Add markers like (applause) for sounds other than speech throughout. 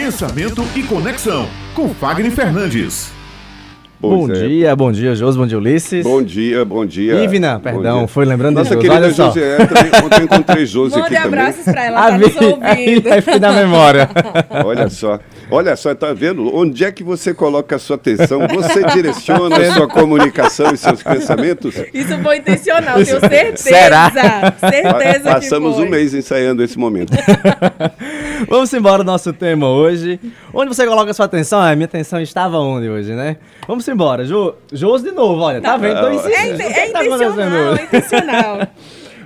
Pensamento e Conexão, com Fagner Fernandes. Bom é. dia, bom dia, José, bom dia, Ulisses. Bom dia, bom dia. Ivna, perdão, foi lembrando Nossa de José, olha só. José, ontem encontrei Josi aqui também. abraços pra ela, (laughs) tá nos ouvindo. Aí na memória. (laughs) Olha só, olha só, tá vendo? Onde é que você coloca a sua atenção? Você (laughs) direciona a sua comunicação e seus pensamentos? Isso foi intencional, tenho certeza. Será? Certeza pa Passamos que foi. um mês ensaiando esse momento. Vamos embora do nosso tema hoje. Onde você coloca a sua atenção? A minha atenção estava onde hoje, né? Vamos embora. Jo, de novo, olha. Tá vendo? Tô É, insistindo. é, O que tá acontecendo intencional, hoje? é intencional.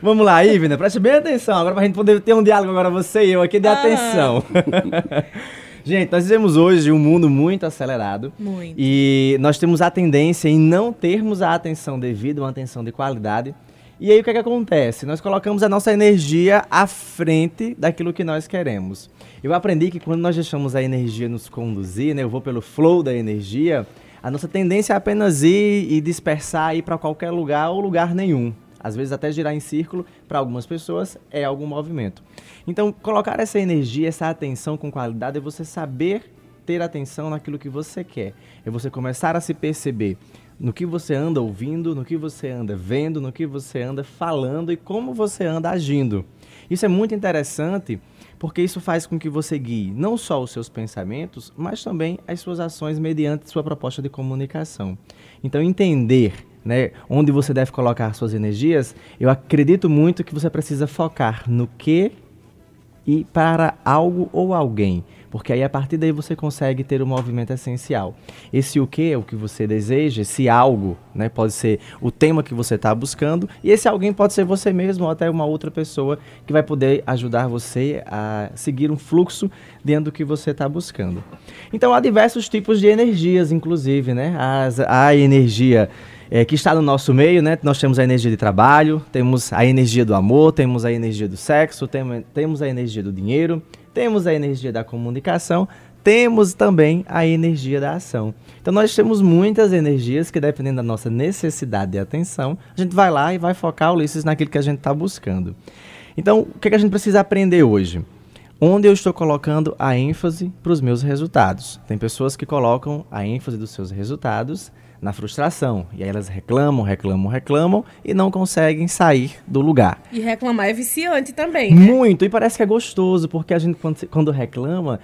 Vamos lá, Ivna, preste bem atenção. Agora pra gente poder ter um diálogo agora, você e eu aqui de Aham. atenção. (laughs) gente, nós vivemos hoje um mundo muito acelerado. Muito. E nós temos a tendência em não termos a atenção devida, uma atenção de qualidade. E aí o que, é que acontece? Nós colocamos a nossa energia à frente daquilo que nós queremos. Eu aprendi que quando nós deixamos a energia nos conduzir, né, eu vou pelo flow da energia, a nossa tendência é apenas ir e dispersar, ir para qualquer lugar ou lugar nenhum. Às vezes até girar em círculo, para algumas pessoas é algum movimento. Então, colocar essa energia, essa atenção com qualidade é você saber ter atenção naquilo que você quer. É você começar a se perceber no que você anda ouvindo, no que você anda vendo, no que você anda falando e como você anda agindo. Isso é muito interessante porque isso faz com que você guie não só os seus pensamentos, mas também as suas ações mediante sua proposta de comunicação. Então, entender né, onde você deve colocar suas energias, eu acredito muito que você precisa focar no que e para algo ou alguém. Porque aí a partir daí você consegue ter o movimento essencial. Esse o que é o que você deseja, esse algo, né? Pode ser o tema que você está buscando, e esse alguém pode ser você mesmo ou até uma outra pessoa que vai poder ajudar você a seguir um fluxo dentro do que você está buscando. Então há diversos tipos de energias, inclusive, né? As, a energia é, que está no nosso meio, né? Nós temos a energia de trabalho, temos a energia do amor, temos a energia do sexo, tem, temos a energia do dinheiro, temos a energia da comunicação, temos também a energia da ação. Então nós temos muitas energias que dependendo da nossa necessidade de atenção, a gente vai lá e vai focar Ulisses naquilo que a gente está buscando. Então, o que, é que a gente precisa aprender hoje? Onde eu estou colocando a ênfase para os meus resultados. Tem pessoas que colocam a ênfase dos seus resultados na frustração. E aí elas reclamam, reclamam, reclamam e não conseguem sair do lugar. E reclamar é viciante também, né? Muito, e parece que é gostoso, porque a gente, quando, quando reclama,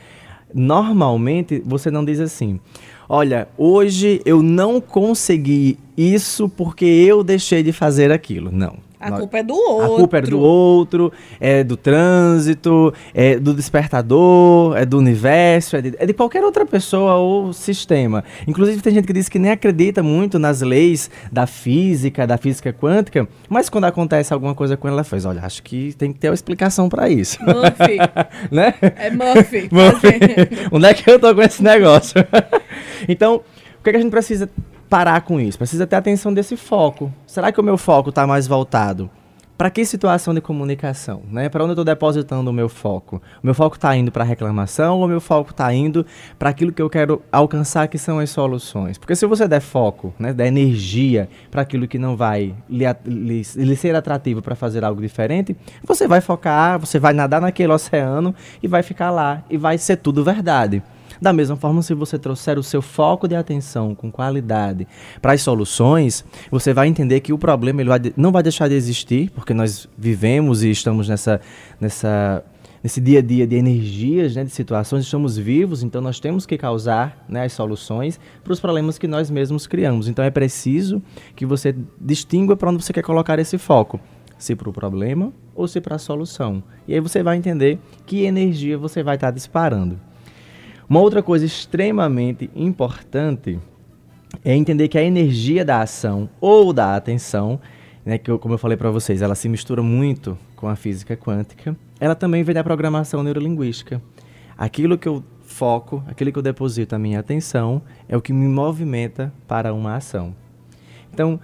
normalmente você não diz assim: Olha, hoje eu não consegui isso porque eu deixei de fazer aquilo. Não. A culpa é do outro. A culpa é do outro, é do trânsito, é do despertador, é do universo, é de, é de qualquer outra pessoa ou sistema. Inclusive, tem gente que diz que nem acredita muito nas leis da física, da física quântica, mas quando acontece alguma coisa com ela, ela faz: olha, acho que tem que ter uma explicação para isso. Murphy. (laughs) né? É Murphy. Murphy. (laughs) Onde é que eu tô com esse negócio? (laughs) então, o que, é que a gente precisa parar com isso? Precisa ter atenção desse foco. Será que o meu foco está mais voltado? Para que situação de comunicação? Né? Para onde eu estou depositando o meu foco? O meu foco está indo para reclamação ou o meu foco está indo para aquilo que eu quero alcançar, que são as soluções? Porque se você der foco, né, der energia para aquilo que não vai lhe, lhe, lhe ser atrativo para fazer algo diferente, você vai focar, você vai nadar naquele oceano e vai ficar lá e vai ser tudo verdade. Da mesma forma, se você trouxer o seu foco de atenção com qualidade para as soluções, você vai entender que o problema ele vai não vai deixar de existir, porque nós vivemos e estamos nessa, nessa, nesse dia a dia de energias, né, de situações, estamos vivos, então nós temos que causar né, as soluções para os problemas que nós mesmos criamos. Então é preciso que você distingua para onde você quer colocar esse foco se para o problema ou se para a solução. E aí você vai entender que energia você vai estar disparando. Uma outra coisa extremamente importante é entender que a energia da ação ou da atenção, né, que eu, como eu falei para vocês, ela se mistura muito com a física quântica, ela também vem da programação neurolinguística. Aquilo que eu foco, aquilo que eu deposito a minha atenção, é o que me movimenta para uma ação. Então,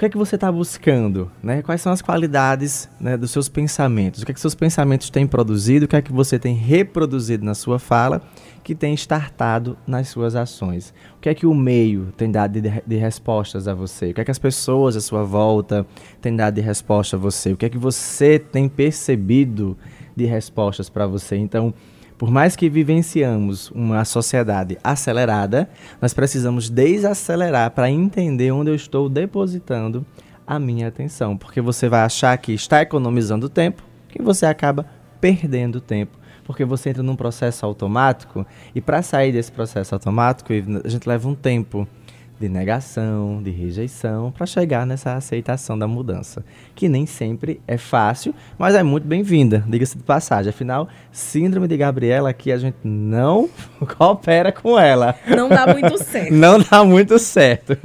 que é que você está buscando? Né? Quais são as qualidades né, dos seus pensamentos? O que é que seus pensamentos têm produzido? O que é que você tem reproduzido na sua fala que tem startado nas suas ações? O que é que o meio tem dado de, de respostas a você? O que é que as pessoas à sua volta têm dado de resposta a você? O que é que você tem percebido de respostas para você? Então, Por mais que vivenciamos uma sociedade acelerada, nós precisamos desacelerar para entender onde eu estou depositando a minha atenção, porque você vai achar que está economizando tempo, que você acaba perdendo tempo, porque você entra num processo automático e para sair desse processo automático, a gente leva um tempo de negação, de rejeição, para chegar nessa aceitação da mudança, que nem sempre é fácil, mas é muito bem-vinda, diga-se de passagem. Afinal, síndrome de Gabriela aqui a gente não (laughs) coopera com ela. Não dá muito certo. não dá muito certo.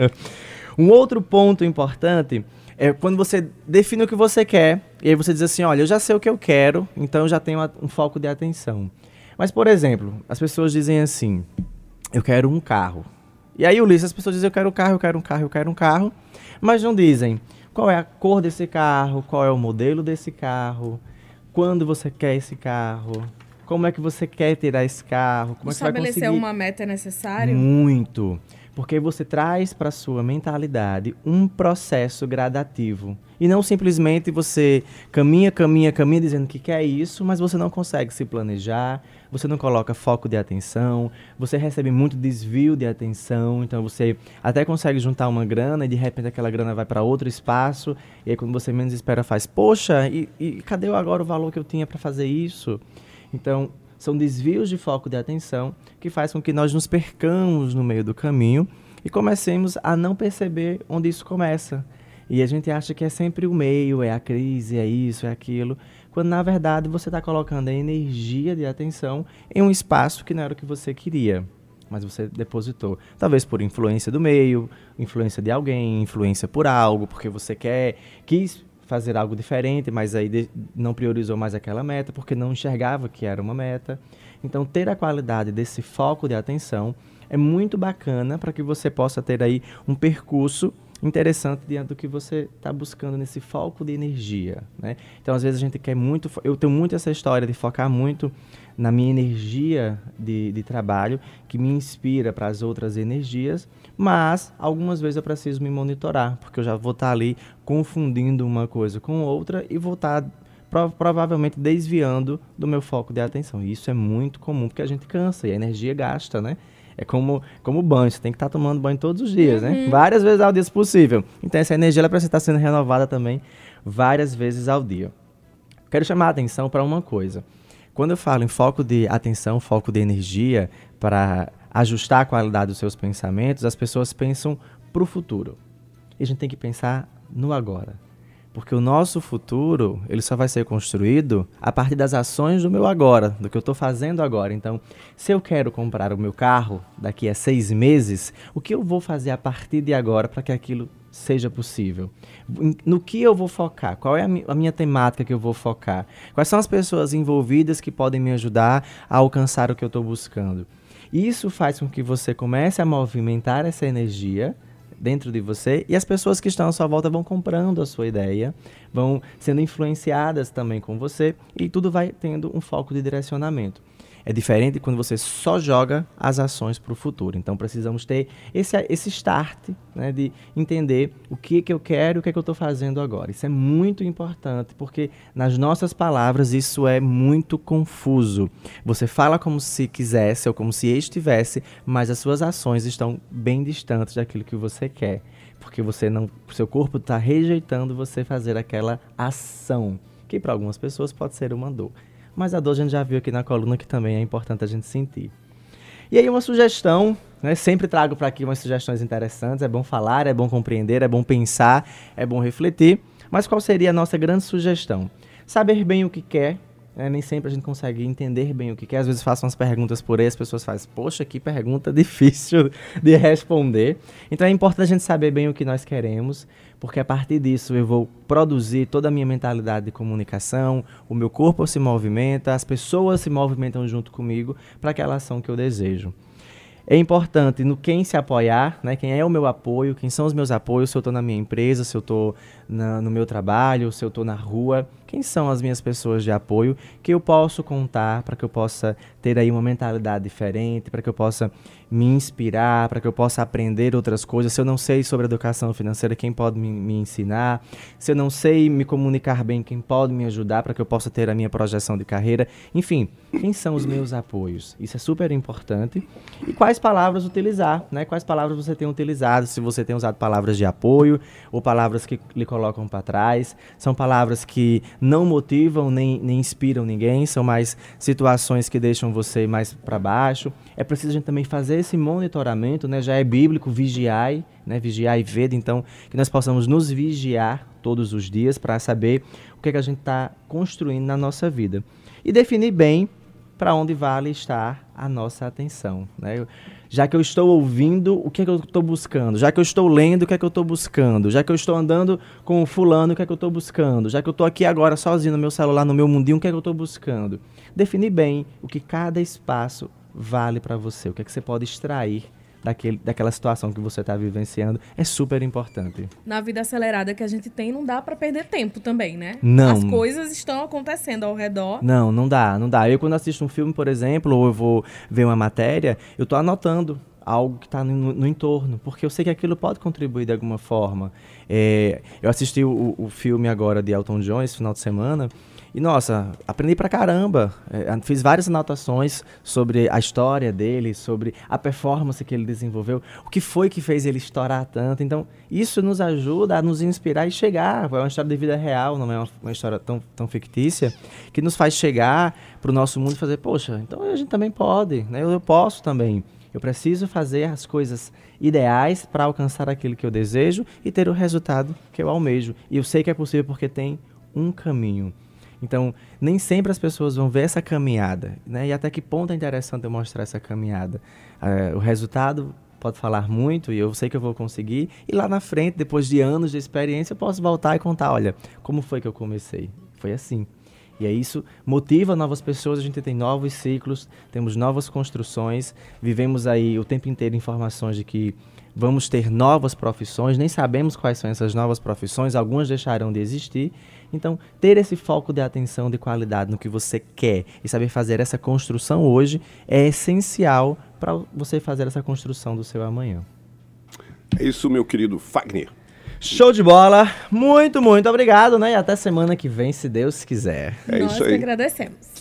Um outro ponto importante é quando você define o que você quer, e aí você diz assim, olha, eu já sei o que eu quero, então eu já tenho um foco de atenção. Mas, por exemplo, as pessoas dizem assim, eu quero um carro. E aí, Ulisses, as pessoas dizem, eu quero um carro, eu quero um carro, eu quero um carro, mas não dizem qual é a cor desse carro, qual é o modelo desse carro, quando você quer esse carro, como é que você quer ter esse carro, como Estabelecer é que vai conseguir... uma meta é necessário? Muito. Porque você traz para sua mentalidade um processo gradativo. E não simplesmente você caminha, caminha, caminha dizendo que quer isso, mas você não consegue se planejar, você não coloca foco de atenção, você recebe muito desvio de atenção, então você até consegue juntar uma grana e de repente aquela grana vai para outro espaço, e aí quando você menos espera faz, poxa, e, e cadê agora o valor que eu tinha para fazer isso? Então, são desvios de foco de atenção que faz com que nós nos percamos no meio do caminho e comecemos a não perceber onde isso começa. E a gente acha que é sempre o meio, é a crise, é isso, é aquilo, quando na verdade você está colocando a energia de atenção em um espaço que não era o que você queria, mas você depositou. Talvez por influência do meio, influência de alguém, influência por algo, porque você quer, quis fazer algo diferente, mas aí não priorizou mais aquela meta porque não enxergava que era uma meta. Então, ter a qualidade desse foco de atenção é muito bacana para que você possa ter aí um percurso interessante diante do que você está buscando nesse foco de energia, né? Então, às vezes a gente quer muito, eu tenho muito essa história de focar muito na minha energia de, de trabalho, que me inspira para as outras energias, mas algumas vezes eu preciso me monitorar, porque eu já vou estar tá ali confundindo uma coisa com outra e vou estar tá prov provavelmente desviando do meu foco de atenção. E isso é muito comum, porque a gente cansa e a energia gasta, né? É como, como banho, você tem que estar tá tomando banho todos os dias, né? uhum. né? Várias vezes ao dia, se possível. Então, essa energia ela precisa estar sendo renovada também várias vezes ao dia. Quero chamar a atenção para uma coisa. Quando eu falo em foco de atenção, foco de energia, para ajustar a qualidade dos seus pensamentos, as pessoas pensam para o futuro. E a gente tem que pensar no agora. Porque o nosso futuro, ele só vai ser construído a partir das ações do meu agora, do que eu estou fazendo agora. Então, se eu quero comprar o meu carro daqui a seis meses, o que eu vou fazer a partir de agora para que aquilo seja possível? No que eu vou focar? Qual é a, a minha temática que eu vou focar? Quais são as pessoas envolvidas que podem me ajudar a alcançar o que eu estou buscando? Isso faz com que você comece a movimentar essa energia dentro de você e as pessoas que estão à sua volta vão comprando a sua ideia, vão sendo influenciadas também com você e tudo vai tendo um foco de direcionamento. É diferente quando você só joga as ações para o futuro. Então precisamos ter esse, esse start né, de entender o que, que eu quero e o que, que eu estou fazendo agora. Isso é muito importante porque nas nossas palavras isso é muito confuso. Você fala como se quisesse ou como se estivesse, mas as suas ações estão bem distantes daquilo que você quer. Porque você não, seu corpo está rejeitando você fazer aquela ação, que para algumas pessoas pode ser uma dor. Mas a dor a gente já viu aqui na coluna que também é importante a gente sentir. E aí uma sugestão, né? Sempre trago para aqui umas sugestões interessantes. É bom falar, é bom compreender, é bom pensar, é bom refletir. Mas qual seria a nossa grande sugestão? Saber bem o que quer. Né? Nem sempre a gente consegue entender bem o que quer. Às vezes façam as perguntas por aí, as pessoas fazem, poxa, que pergunta (laughs) difícil de responder. Então é importante a gente saber bem o que nós queremos porque a partir disso eu vou produzir toda a minha mentalidade de comunicação, o meu corpo se movimenta, as pessoas se movimentam junto comigo para aquela ação que eu desejo. É importante no quem se apoiar, né? quem é o meu apoio, quem são os meus apoios, se eu estou na minha empresa, se eu estou no meu trabalho, se eu estou na rua. Quem quem são as minhas pessoas de apoio que eu posso contar para que eu possa ter aí uma mentalidade diferente, para que eu possa me inspirar, para que eu possa aprender outras coisas. Se eu não sei sobre educação financeira, quem pode me, me ensinar? Se eu não sei me comunicar bem, quem pode me ajudar para que eu possa ter a minha projeção de carreira? Enfim, quem são os meus apoios? Isso é super importante. E quais palavras utilizar, né? Quais palavras você tem utilizado? Se você tem usado palavras de apoio ou palavras que lhe colocam para trás, são palavras que não motivam nem, nem inspiram ninguém, são mais situações que deixam você mais para baixo. É preciso a gente também fazer esse monitoramento, né? Já é bíblico, vigiai, né? Vigiai e vede, então que nós possamos nos vigiar todos os dias para saber o que, é que a gente está construindo na nossa vida. E definir bem para onde vale estar a nossa atenção. Né? Já que eu estou ouvindo, o que é que eu estou buscando? Já que eu estou lendo, o que é que eu estou buscando? Já que eu estou andando com o fulano, o que é que eu estou buscando? Já que eu estou aqui agora sozinho no meu celular, no meu mundinho, o que é que eu estou buscando? Definir bem o que cada espaço vale para você, o que é que você pode extrair daquele, daquela situação que você está vivenciando é super importante. Na vida acelerada que a gente tem, não dá para perder tempo também, né? Não. As coisas estão acontecendo ao redor. Não, não dá, não dá. Eu quando assisto um filme, por exemplo, ou eu vou ver uma matéria, eu estou anotando algo que está no, no, entorno, porque eu sei que aquilo pode contribuir de alguma forma. É, eu assisti o, o filme agora de Elton John esse final de semana e nossa, aprendi pra caramba. É, fiz várias anotações sobre a história dele, sobre a performance que ele desenvolveu, o que foi que fez ele estourar tanto. Então, isso nos ajuda a nos inspirar e chegar. É uma história de vida real, não é uma, história tão, tão fictícia, que nos faz chegar pro nosso mundo e fazer, poxa, então a gente também pode, né? eu, eu posso também. Eu preciso fazer as coisas ideais para alcançar aquilo que eu desejo e ter o resultado que eu almejo. E eu sei que é possível porque tem um caminho. Então, nem sempre as pessoas vão ver essa caminhada, né? E até que ponto é interessante eu mostrar essa caminhada. É, o resultado pode falar muito e eu sei que eu vou conseguir. E lá na frente, depois de anos de experiência, eu posso voltar e contar, olha, como foi que eu comecei? Foi assim. E aí isso motiva novas pessoas, a gente tem novos ciclos, temos novas construções, vivemos aí o tempo inteiro informações de que vamos ter novas profissões, nem sabemos quais são essas novas profissões, algumas deixarão de existir, então, ter esse foco de atenção, de qualidade no que você quer e saber fazer essa construção hoje é essencial para você fazer essa construção do seu amanhã. É isso, meu querido Fagner. Show de bola. Muito, muito obrigado, né? E até semana que vem, se Deus quiser. É Nós isso aí. que agradecemos.